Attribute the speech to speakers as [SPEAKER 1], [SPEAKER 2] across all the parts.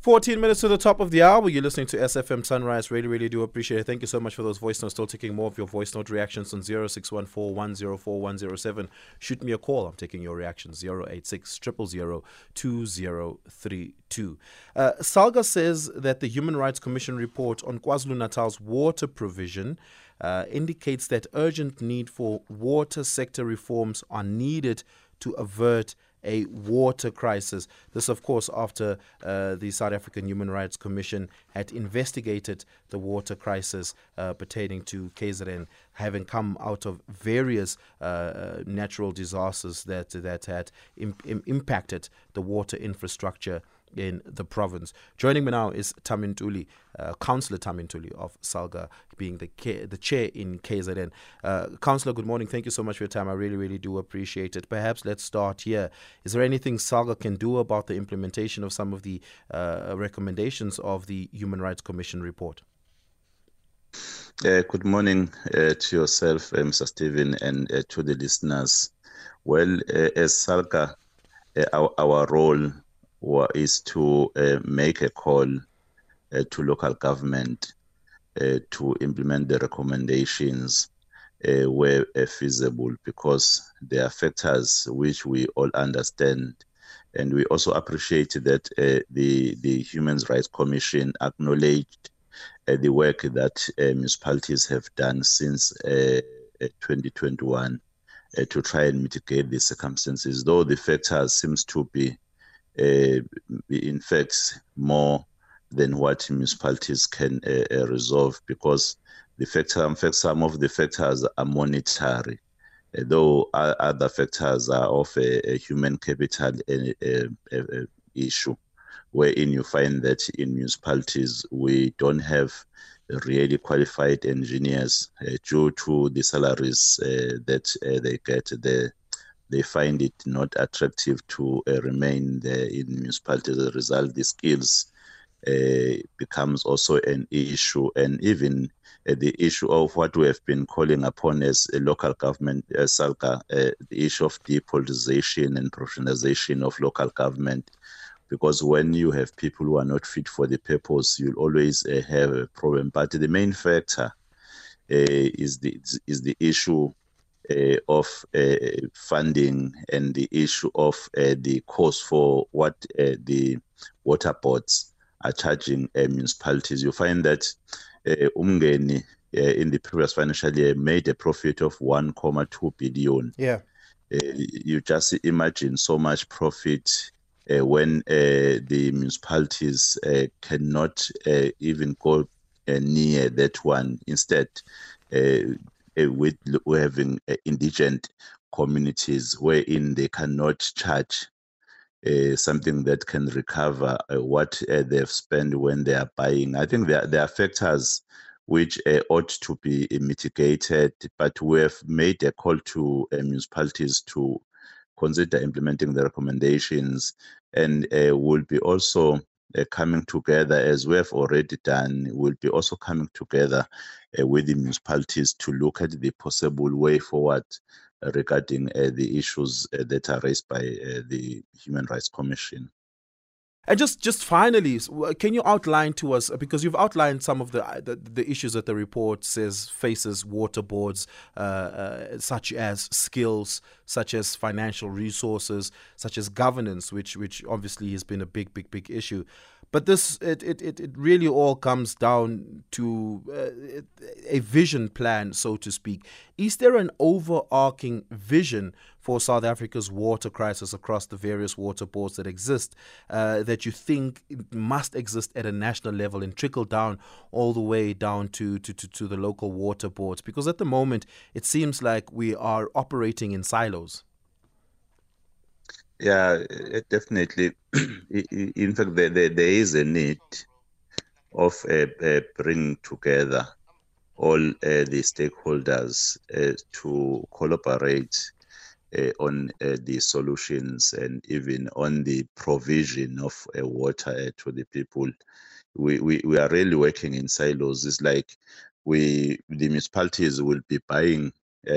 [SPEAKER 1] 14 minutes to the top of the hour. You're listening to SFM Sunrise. Really, really do appreciate it. Thank you so much for those voice notes. Still taking more of your voice note reactions on 0614 Shoot me a call. I'm taking your reactions 086 000 2032. Uh, Salga says that the Human Rights Commission report on KwaZulu Natal's water provision uh, indicates that urgent need for water sector reforms are needed to avert a water crisis. This, of course, after uh, the South African Human Rights Commission had investigated the water crisis uh, pertaining to KZN, having come out of various uh, uh, natural disasters that that had Im- impacted the water infrastructure in the province. Joining me now is Thami Ntuli, uh, Councillor Thami Ntuli of Salga, being the K- the chair in KZN. Uh, Councillor, good morning. Thank you so much for your time. I really, really do appreciate it. Perhaps let's start here. Is there anything Salga can do about the implementation of some of the uh, recommendations of the Human Rights Commission report?
[SPEAKER 2] Uh, good morning uh, to yourself, uh, Mr. Stephen, and uh, to the listeners. Well, uh, as Salga, uh, our, our role is to uh, make a call uh, to local government uh, to implement the recommendations uh, where uh, feasible because there are factors which we all understand. And we also appreciate that uh, the, the Human Rights Commission acknowledged the work that municipalities have done since 2021 to try and mitigate these circumstances, though the factors seems to be uh, in fact more than what municipalities can uh, uh, resolve because the factor, in fact, some of the factors are monetary, though other factors are of a, a human capital issue, wherein you find that in municipalities we don't have really qualified engineers uh, due to the salaries uh, that uh, they get. The they find it not attractive to uh, remain there in municipalities. As a result, the skills uh, becomes also an issue, and even uh, the issue of what we have been calling upon as a local government, uh, SALGA, uh, the issue of depolitization and professionalization of local government. Because when you have people who are not fit for the purpose, you'll always uh, have a problem. But the main factor uh, is the is the issue of uh, funding and the issue of uh, the cost for what the water boards are charging municipalities. You find that Umgeni in the previous financial year made a profit of 1.2 billion.
[SPEAKER 1] Yeah.
[SPEAKER 2] you just imagine so much profit uh, when uh, the municipalities uh, cannot even go near that one. Instead, uh, with having uh, indigent communities wherein they cannot charge uh, something that can recover uh, what uh, they've spent when they are buying. I think there, there are factors which uh, ought to be mitigated, but we have made a call to municipalities to consider implementing the recommendations and will be also uh, coming together as we have already done. We'll be also coming together uh, with the municipalities to look at the possible way forward regarding uh, the issues uh, that are raised by uh, the Human Rights Commission.
[SPEAKER 1] And just, just finally, can you outline to us because you've outlined some of the the, the issues that the report says faces water boards, uh, uh, such as skills, such as financial resources, such as governance, which which obviously has been a big, big, big issue. But this, it, it, it really all comes down to uh, a vision plan, so to speak. Is there an overarching vision for South Africa's water crisis across the various water boards that exist uh, that you think must exist at a national level and trickle down all the way down to, to, to, to the local water boards? Because at the moment, it seems like we are operating in silos.
[SPEAKER 2] Yeah, definitely. In fact, there, there, there is a need of uh, uh, bringing together all uh, the stakeholders uh, to collaborate on uh, the solutions and even on the provision of water to the people. We, we, we are really working in silos. It's like we the municipalities will be buying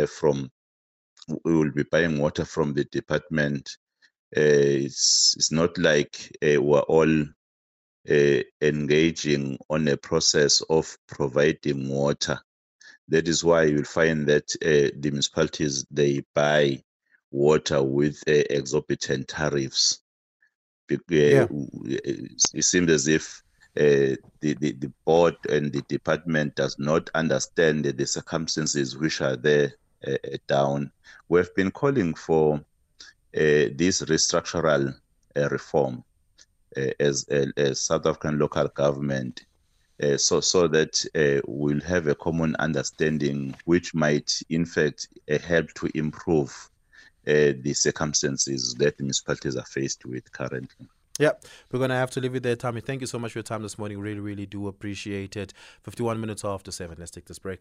[SPEAKER 2] from we will be buying water from the department uh, it's it's not like uh, we're all uh, engaging on a process of providing water. That is why you'll find that uh, the municipalities they buy water with uh, exorbitant tariffs. Yeah. It seems as if uh, the, the, the board and the department does not understand the circumstances which are there uh, down. We've been calling for uh, this restructural uh, reform uh, as a South African local government, uh, so so that uh, we'll have a common understanding, which might in fact help to improve Uh, the circumstances that municipalities are faced with currently.
[SPEAKER 1] Yeah, we're going to have to leave it there, Thami. Thank you so much for your time this morning. Really, really do appreciate it. 51 minutes after 7. Let's take this break.